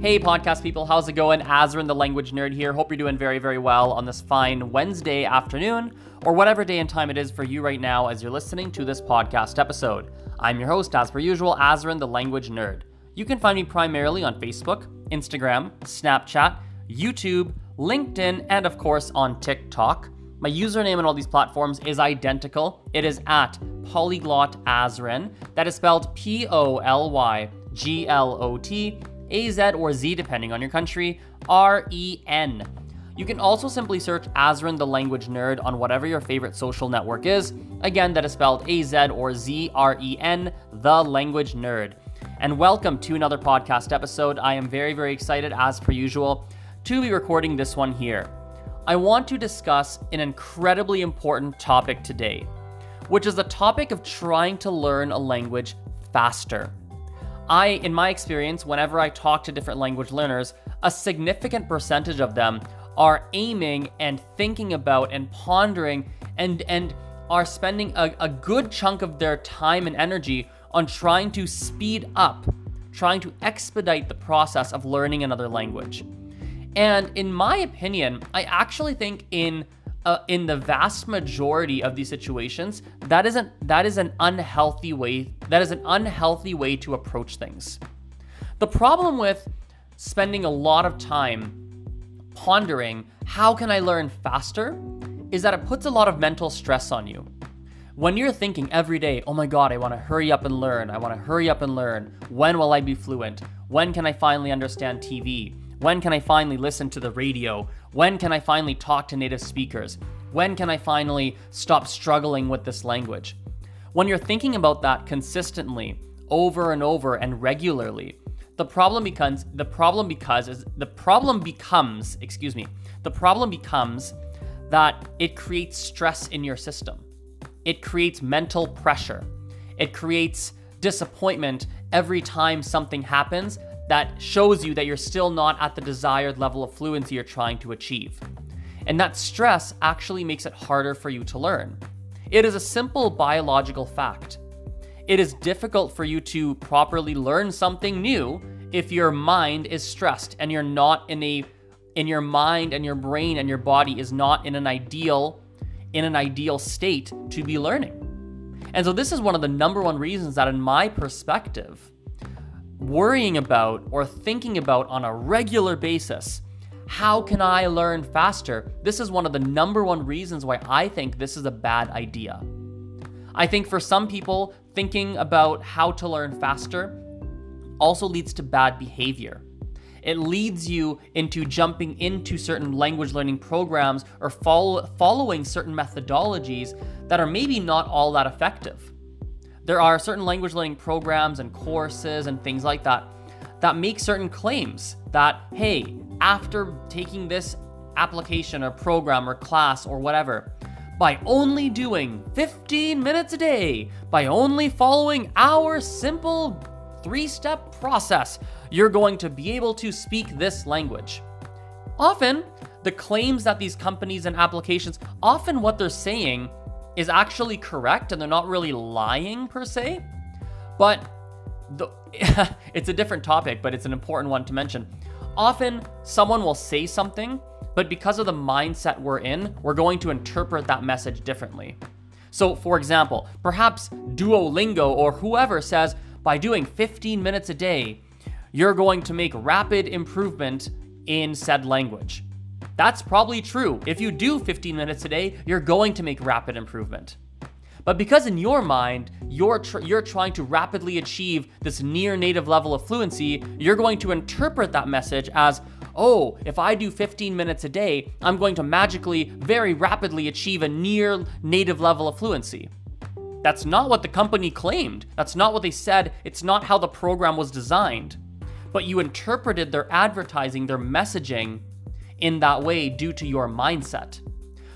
Hey, podcast people, how's it going? Azren, the language nerd here. Hope you're doing very, very well on this fine Wednesday afternoon, or whatever day and time it is for you right now as you're listening to this podcast episode. I'm your host, as per usual, Azren, the language nerd. You can find me primarily on Facebook, Instagram, Snapchat, YouTube, LinkedIn, and of course on TikTok. My username on all these platforms is identical. It is at Polyglot Azren. That is spelled P O L Y G L O T A Z or Z, depending on your country, R E N. You can also simply search Azren the Language Nerd on whatever your favorite social network is. Again, that is spelled A Z or Z R E N, the Language Nerd. And welcome to another podcast episode. I am very, very excited, as per usual, to be recording this one here. I want to discuss an incredibly important topic today, which is the topic of trying to learn a language faster. I, in my experience, whenever I talk to different language learners, a significant percentage of them are aiming and thinking about and pondering and and are spending a, a good chunk of their time and energy on trying to speed up, trying to expedite the process of learning another language. And in my opinion, I actually think in uh, in the vast majority of these situations, that isn't that is an unhealthy way. That is an unhealthy way to approach things. The problem with spending a lot of time pondering how can I learn faster is that it puts a lot of mental stress on you. When you're thinking every day, oh my god, I want to hurry up and learn. I want to hurry up and learn. When will I be fluent? When can I finally understand TV? When can I finally listen to the radio? When can I finally talk to native speakers? When can I finally stop struggling with this language? When you're thinking about that consistently, over and over and regularly, the problem becomes the problem because is the problem becomes, excuse me, the problem becomes that it creates stress in your system. It creates mental pressure. It creates disappointment every time something happens that shows you that you're still not at the desired level of fluency you're trying to achieve. And that stress actually makes it harder for you to learn. It is a simple biological fact. It is difficult for you to properly learn something new if your mind is stressed and you're not in a in your mind and your brain and your body is not in an ideal in an ideal state to be learning. And so this is one of the number one reasons that in my perspective worrying about or thinking about on a regular basis how can I learn faster? This is one of the number one reasons why I think this is a bad idea. I think for some people, thinking about how to learn faster also leads to bad behavior. It leads you into jumping into certain language learning programs or follow, following certain methodologies that are maybe not all that effective. There are certain language learning programs and courses and things like that that make certain claims that, hey, after taking this application or program or class or whatever, by only doing 15 minutes a day, by only following our simple three step process, you're going to be able to speak this language. Often, the claims that these companies and applications, often what they're saying is actually correct and they're not really lying per se. But the, it's a different topic, but it's an important one to mention. Often someone will say something, but because of the mindset we're in, we're going to interpret that message differently. So, for example, perhaps Duolingo or whoever says by doing 15 minutes a day, you're going to make rapid improvement in said language. That's probably true. If you do 15 minutes a day, you're going to make rapid improvement. But because in your mind, you're, tr- you're trying to rapidly achieve this near native level of fluency, you're going to interpret that message as, oh, if I do 15 minutes a day, I'm going to magically, very rapidly achieve a near native level of fluency. That's not what the company claimed. That's not what they said. It's not how the program was designed. But you interpreted their advertising, their messaging in that way due to your mindset.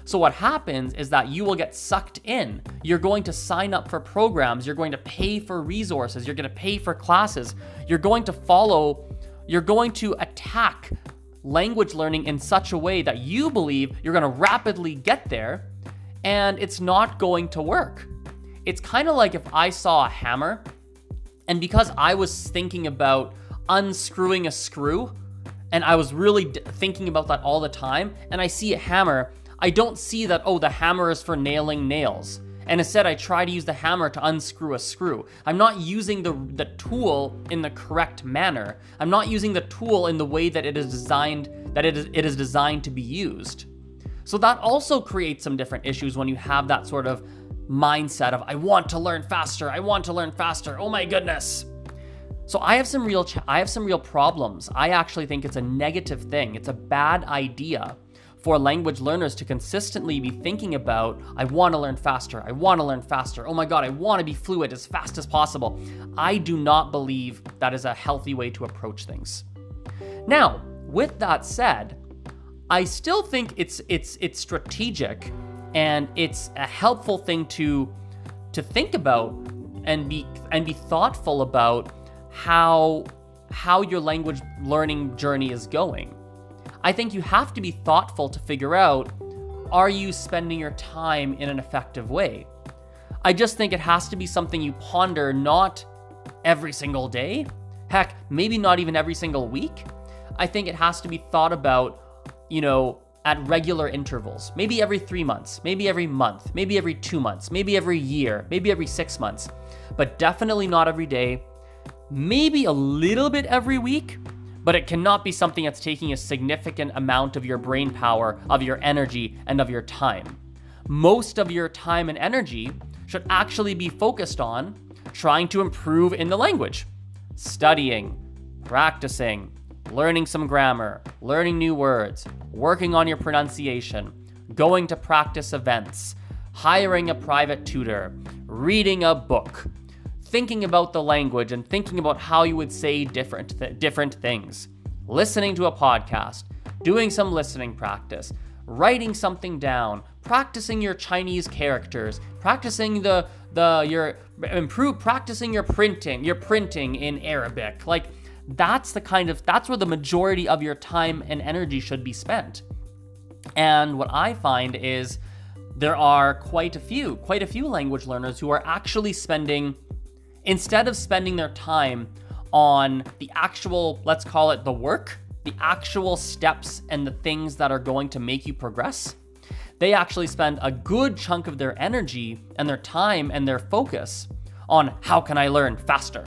So, what happens is that you will get sucked in. You're going to sign up for programs, you're going to pay for resources, you're going to pay for classes, you're going to follow, you're going to attack language learning in such a way that you believe you're going to rapidly get there, and it's not going to work. It's kind of like if I saw a hammer, and because I was thinking about unscrewing a screw, and I was really d- thinking about that all the time, and I see a hammer, I don't see that, oh, the hammer is for nailing nails. And instead, I try to use the hammer to unscrew a screw. I'm not using the, the tool in the correct manner. I'm not using the tool in the way that it is designed that it is, it is designed to be used. So that also creates some different issues when you have that sort of mindset of I want to learn faster, I want to learn faster. Oh my goodness. So I have some real I have some real problems. I actually think it's a negative thing. It's a bad idea for language learners to consistently be thinking about I want to learn faster. I want to learn faster. Oh my god, I want to be fluent as fast as possible. I do not believe that is a healthy way to approach things. Now, with that said, I still think it's it's it's strategic and it's a helpful thing to to think about and be and be thoughtful about how how your language learning journey is going. I think you have to be thoughtful to figure out are you spending your time in an effective way? I just think it has to be something you ponder not every single day. Heck, maybe not even every single week. I think it has to be thought about, you know, at regular intervals. Maybe every three months, maybe every month, maybe every two months, maybe every year, maybe every six months, but definitely not every day. Maybe a little bit every week, but it cannot be something that's taking a significant amount of your brain power, of your energy, and of your time. Most of your time and energy should actually be focused on trying to improve in the language, studying, practicing, learning some grammar, learning new words, working on your pronunciation, going to practice events, hiring a private tutor, reading a book, thinking about the language and thinking about how you would say different th- different things, listening to a podcast, doing some listening practice, writing something down, practicing your Chinese characters, practicing the the your improve practicing your printing, your printing in Arabic. Like that's the kind of that's where the majority of your time and energy should be spent. And what I find is there are quite a few, quite a few language learners who are actually spending instead of spending their time on the actual, let's call it the work, the actual steps and the things that are going to make you progress, they actually spend a good chunk of their energy and their time and their focus on how can I learn faster.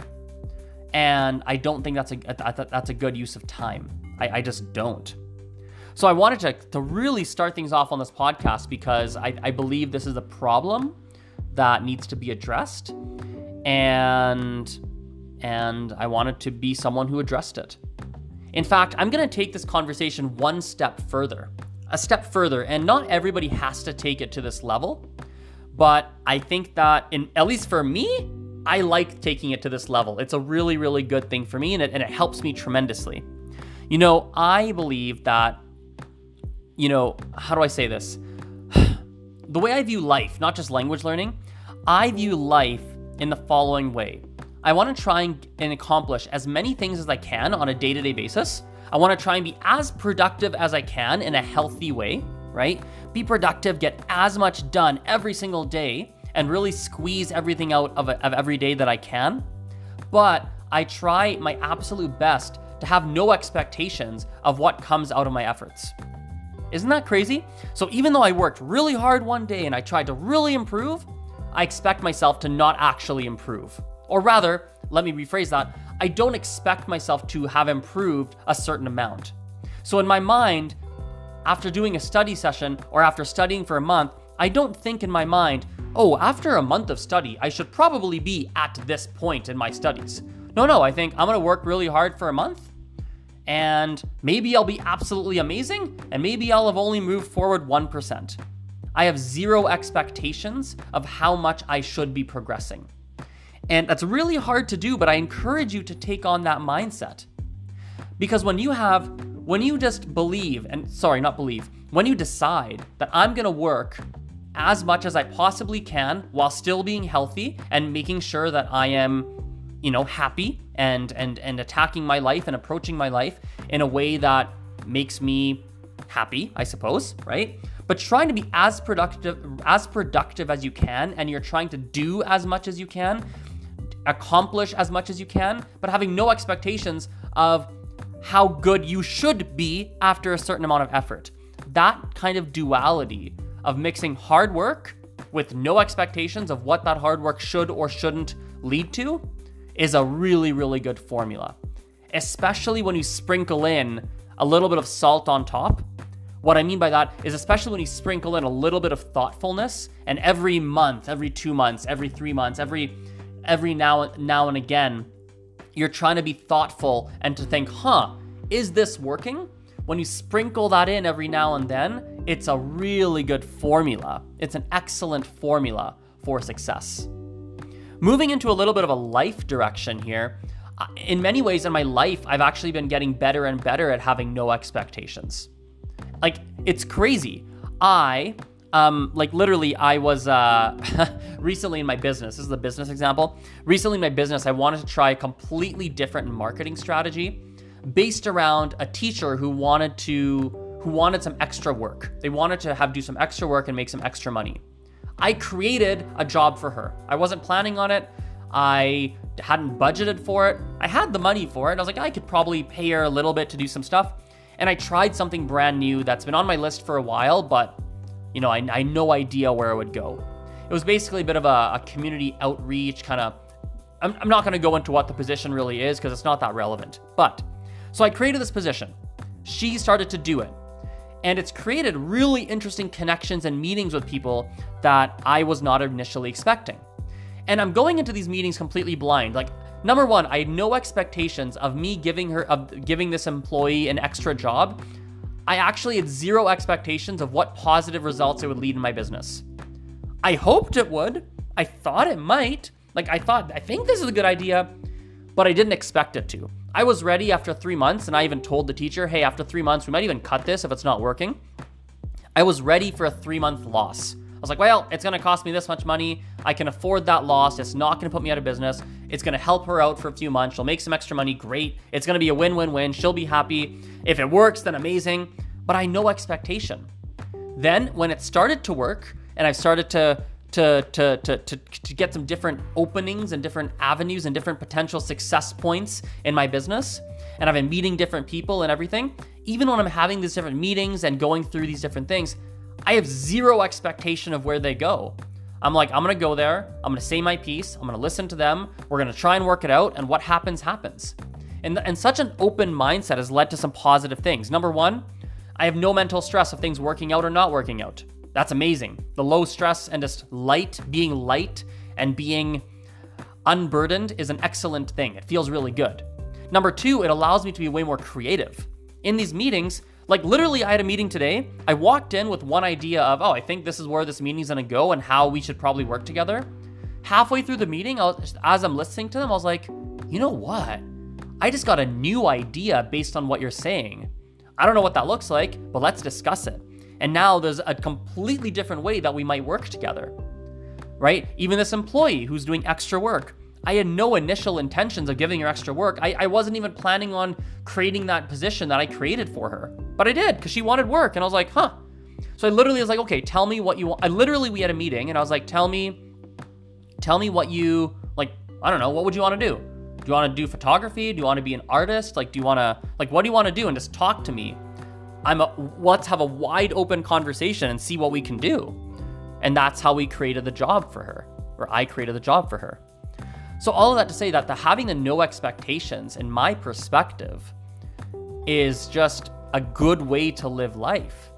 And I don't think that's a that's a good use of time. I, I just don't. So I wanted to, to really start things off on this podcast because I, I believe this is a problem that needs to be addressed and and I wanted to be someone who addressed it. In fact, I'm going to take this conversation one step further. A step further, and not everybody has to take it to this level, but I think that in at least for me, I like taking it to this level. It's a really really good thing for me and it, and it helps me tremendously. You know, I believe that you know, how do I say this? the way I view life, not just language learning, I view life in the following way. I want to try and accomplish as many things as I can on a day to day basis. I want to try and be as productive as I can in a healthy way, right? Be productive, get as much done every single day, and really squeeze everything out of, of every day that I can. But I try my absolute best to have no expectations of what comes out of my efforts. Isn't that crazy? So even though I worked really hard one day and I tried to really improve, I expect myself to not actually improve. Or rather, let me rephrase that I don't expect myself to have improved a certain amount. So in my mind, after doing a study session or after studying for a month, I don't think in my mind, oh, after a month of study, I should probably be at this point in my studies. No, no, I think I'm gonna work really hard for a month and maybe I'll be absolutely amazing, and maybe I'll have only moved forward 1%. I have zero expectations of how much I should be progressing. And that's really hard to do, but I encourage you to take on that mindset. Because when you have, when you just believe, and sorry, not believe, when you decide that I'm gonna work as much as I possibly can while still being healthy and making sure that I am, you know, happy and and and attacking my life and approaching my life in a way that makes me happy, I suppose, right? But trying to be as productive as productive as you can and you're trying to do as much as you can accomplish as much as you can but having no expectations of how good you should be after a certain amount of effort. That kind of duality of mixing hard work with no expectations of what that hard work should or shouldn't lead to is a really, really good formula. Especially when you sprinkle in a little bit of salt on top. What I mean by that is, especially when you sprinkle in a little bit of thoughtfulness, and every month, every two months, every three months, every every now now and again, you're trying to be thoughtful and to think, huh, is this working? When you sprinkle that in every now and then, it's a really good formula. It's an excellent formula for success. Moving into a little bit of a life direction here, in many ways in my life, I've actually been getting better and better at having no expectations. Like, it's crazy. I, um, like literally, I was uh, recently in my business. This is a business example. Recently in my business, I wanted to try a completely different marketing strategy based around a teacher who wanted to who wanted some extra work. They wanted to have do some extra work and make some extra money. I created a job for her. I wasn't planning on it. I hadn't budgeted for it. I had the money for it. I was like, I could probably pay her a little bit to do some stuff. And I tried something brand new that's been on my list for a while, but you know, I, I had no idea where it would go. It was basically a bit of a, a community outreach kind of. I'm, I'm not going to go into what the position really is because it's not that relevant. But so I created this position. She started to do it and it's created really interesting connections and meetings with people that I was not initially expecting. And I'm going into these meetings completely blind. Like, number one, I had no expectations of me giving her, of giving this employee an extra job. I actually had zero expectations of what positive results it would lead in my business. I hoped it would. I thought it might. Like, I thought, I think this is a good idea, but I didn't expect it to. I was ready after three months, and I even told the teacher, hey, after three months, we might even cut this if it's not working. I was ready for a three month loss. I was like, well, it's gonna cost me this much money. I can afford that loss. It's not gonna put me out of business. It's gonna help her out for a few months. She'll make some extra money. Great. It's gonna be a win win win. She'll be happy. If it works, then amazing. But I know expectation. Then, when it started to work, and I've started to to, to, to, to, to get some different openings and different avenues and different potential success points in my business. And I've been meeting different people and everything. Even when I'm having these different meetings and going through these different things, I have zero expectation of where they go. I'm like, I'm gonna go there, I'm gonna say my piece, I'm gonna listen to them, we're gonna try and work it out, and what happens, happens. And, and such an open mindset has led to some positive things. Number one, I have no mental stress of things working out or not working out. That's amazing. The low stress and just light, being light and being unburdened is an excellent thing. It feels really good. Number two, it allows me to be way more creative. In these meetings, like literally, I had a meeting today. I walked in with one idea of, oh, I think this is where this meeting's gonna go and how we should probably work together. Halfway through the meeting, was, as I'm listening to them, I was like, you know what? I just got a new idea based on what you're saying. I don't know what that looks like, but let's discuss it. And now there's a completely different way that we might work together, right? Even this employee who's doing extra work. I had no initial intentions of giving her extra work. I, I wasn't even planning on creating that position that I created for her, but I did because she wanted work. And I was like, huh. So I literally was like, okay, tell me what you want. I literally, we had a meeting and I was like, tell me, tell me what you, like, I don't know, what would you want to do? Do you want to do photography? Do you want to be an artist? Like, do you want to, like, what do you want to do? And just talk to me. I'm a, let's have a wide open conversation and see what we can do. And that's how we created the job for her, or I created the job for her. So all of that to say that the having the no expectations, in my perspective, is just a good way to live life.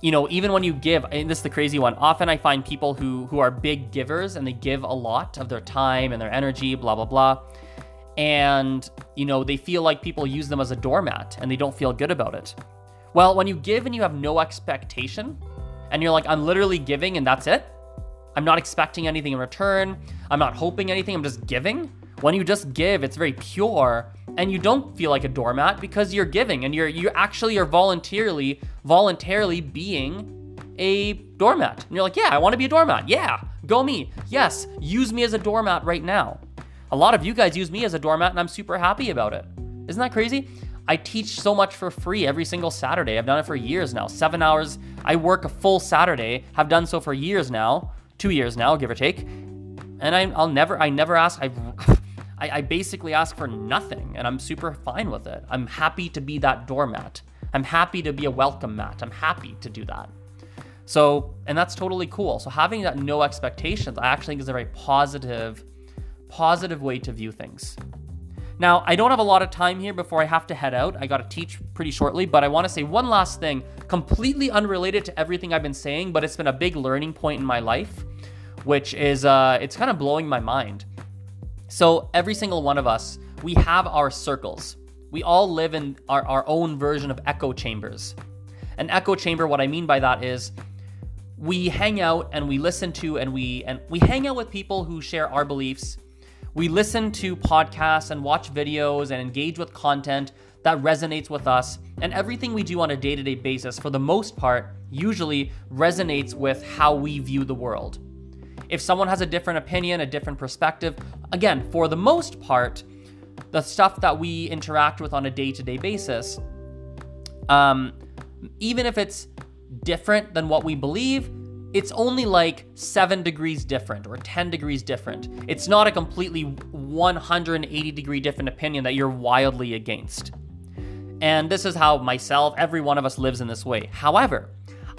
You know, even when you give, and this is the crazy one. Often I find people who who are big givers and they give a lot of their time and their energy, blah blah blah. And you know, they feel like people use them as a doormat and they don't feel good about it. Well, when you give and you have no expectation, and you're like, I'm literally giving and that's it, I'm not expecting anything in return, I'm not hoping anything, I'm just giving. When you just give, it's very pure and you don't feel like a doormat because you're giving and you're you actually are voluntarily voluntarily being a doormat. And you're like, "Yeah, I want to be a doormat. Yeah, go me. Yes, use me as a doormat right now." A lot of you guys use me as a doormat and I'm super happy about it. Isn't that crazy? I teach so much for free every single Saturday. I've done it for years now. Seven hours. I work a full Saturday. Have done so for years now, two years now, give or take. And I, will never, I never ask. I, I, I basically ask for nothing and I'm super fine with it. I'm happy to be that doormat. I'm happy to be a welcome mat. I'm happy to do that. So, and that's totally cool. So having that no expectations, I actually think is a very positive, positive way to view things. Now, I don't have a lot of time here before I have to head out. I got to teach pretty shortly, but I want to say one last thing, completely unrelated to everything I've been saying, but it's been a big learning point in my life, which is uh, it's kind of blowing my mind. So every single one of us, we have our circles. We all live in our, our own version of echo chambers. An echo chamber, what I mean by that is we hang out and we listen to and we and we hang out with people who share our beliefs we listen to podcasts and watch videos and engage with content that resonates with us. And everything we do on a day to day basis, for the most part, usually resonates with how we view the world. If someone has a different opinion, a different perspective, again, for the most part, the stuff that we interact with on a day to day basis, um, even if it's different than what we believe, it's only like 7 degrees different or 10 degrees different. It's not a completely 180 degree different opinion that you're wildly against. And this is how myself, every one of us lives in this way. However,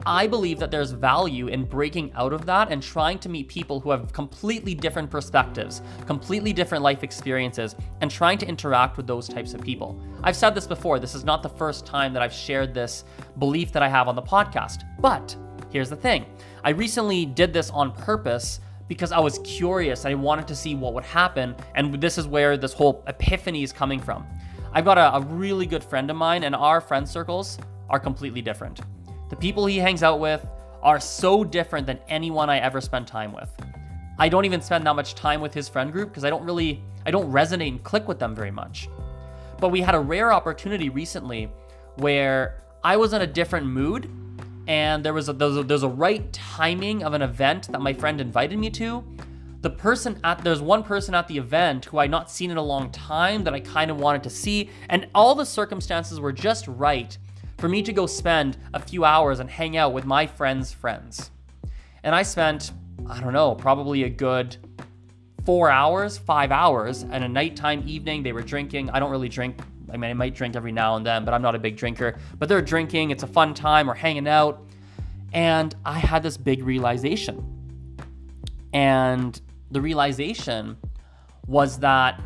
I believe that there's value in breaking out of that and trying to meet people who have completely different perspectives, completely different life experiences, and trying to interact with those types of people. I've said this before, this is not the first time that I've shared this belief that I have on the podcast. But here's the thing I recently did this on purpose because I was curious. I wanted to see what would happen. And this is where this whole epiphany is coming from. I've got a, a really good friend of mine, and our friend circles are completely different. The people he hangs out with are so different than anyone I ever spent time with. I don't even spend that much time with his friend group because I don't really, I don't resonate and click with them very much. But we had a rare opportunity recently where I was in a different mood and there was a there's, a there's a right timing of an event that my friend invited me to. The person at there's one person at the event who I'd not seen in a long time that I kind of wanted to see, and all the circumstances were just right for me to go spend a few hours and hang out with my friends' friends. And I spent, I don't know, probably a good four hours, five hours, and a nighttime evening. They were drinking. I don't really drink I mean, I might drink every now and then, but I'm not a big drinker. But they're drinking, it's a fun time, we're hanging out. And I had this big realization. And the realization was that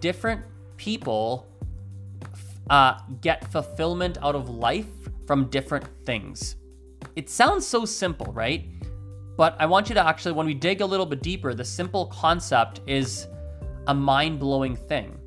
different people uh, get fulfillment out of life from different things. It sounds so simple, right? But I want you to actually, when we dig a little bit deeper, the simple concept is a mind blowing thing.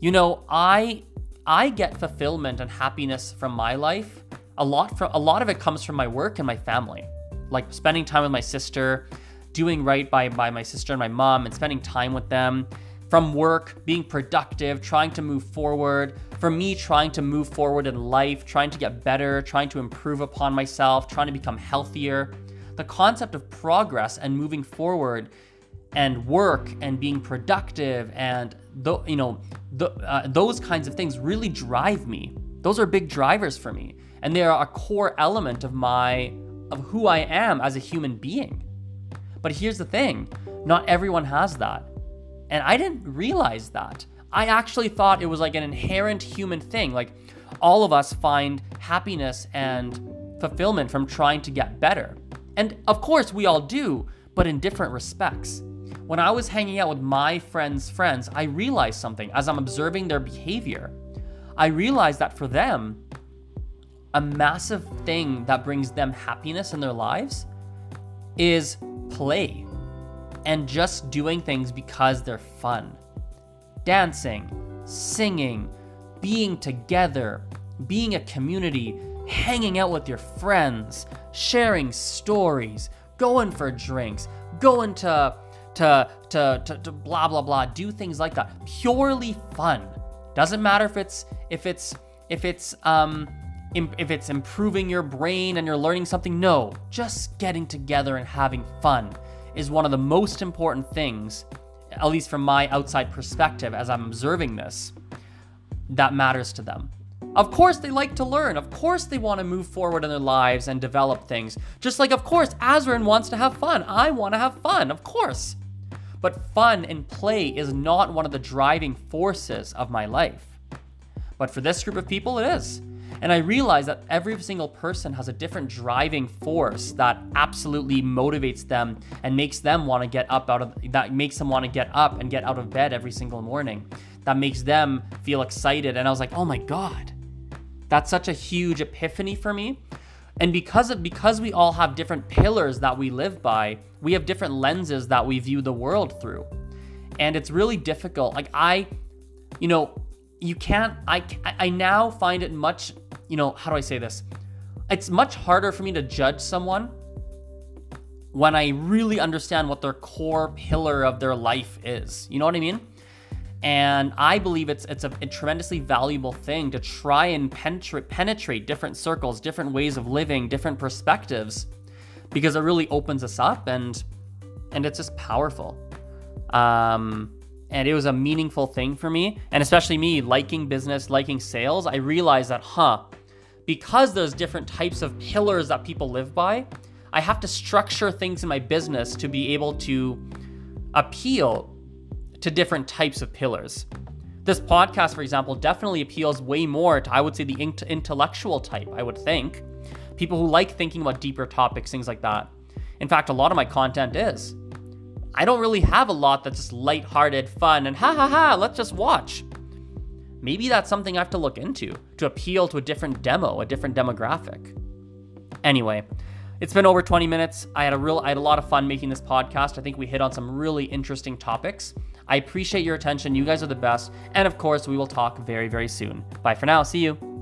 You know, I I get fulfillment and happiness from my life. A lot from a lot of it comes from my work and my family. Like spending time with my sister, doing right by, by my sister and my mom and spending time with them. From work, being productive, trying to move forward. For me, trying to move forward in life, trying to get better, trying to improve upon myself, trying to become healthier. The concept of progress and moving forward and work and being productive and you know uh, those kinds of things really drive me. Those are big drivers for me. And they are a core element of my of who i am as a human being. But here's the thing not everyone has that. And i didn't realize that. I actually thought it was like an inherent human thing. Like all of us find happiness and fulfillment from trying to get better. And of course we all do but in different respects when I was hanging out with my friends' friends, I realized something as I'm observing their behavior. I realized that for them, a massive thing that brings them happiness in their lives is play and just doing things because they're fun. Dancing, singing, being together, being a community, hanging out with your friends, sharing stories, going for drinks, going to to, to, to, to blah, blah, blah, do things like that. Purely fun. Doesn't matter if it's, if it's, if it's, um, if it's improving your brain and you're learning something. No, just getting together and having fun is one of the most important things, at least from my outside perspective as I'm observing this, that matters to them. Of course, they like to learn. Of course, they want to move forward in their lives and develop things. Just like, of course, Azren wants to have fun. I want to have fun, of course. But fun and play is not one of the driving forces of my life. But for this group of people, it is. And I realize that every single person has a different driving force that absolutely motivates them and makes them want to get up out of that makes them want to get up and get out of bed every single morning. That makes them feel excited. And I was like, oh my God, that's such a huge epiphany for me. And because of because we all have different pillars that we live by, we have different lenses that we view the world through. And it's really difficult. Like I, you know, you can't I I now find it much, you know, how do I say this? It's much harder for me to judge someone when I really understand what their core pillar of their life is. You know what I mean? And I believe it's it's a, a, tremendously valuable thing to try and penetrate penetrate different circles, different ways of living, different perspectives, because it really opens us up and and it's just powerful. Um, and it was a meaningful thing for me, and especially me liking business, liking sales. I realized that, huh, because there's different types of pillars that people live by, I have to structure things in my business to be able to appeal to different types of pillars. This podcast, for example, definitely appeals way more to, I would say, the intellectual type, I would think. People who like thinking about deeper topics, things like that. In fact, a lot of my content is. I don't really have a lot that's just light-hearted, fun, and ha ha ha, let's just watch. Maybe that's something I have to look into to appeal to a different demo, a different demographic. Anyway, it's been over 20 minutes. I had a real I had a lot of fun making this podcast. I think we hit on some really interesting topics. I appreciate your attention. You guys are the best. And of course, we will talk very, very soon. Bye for now. See you.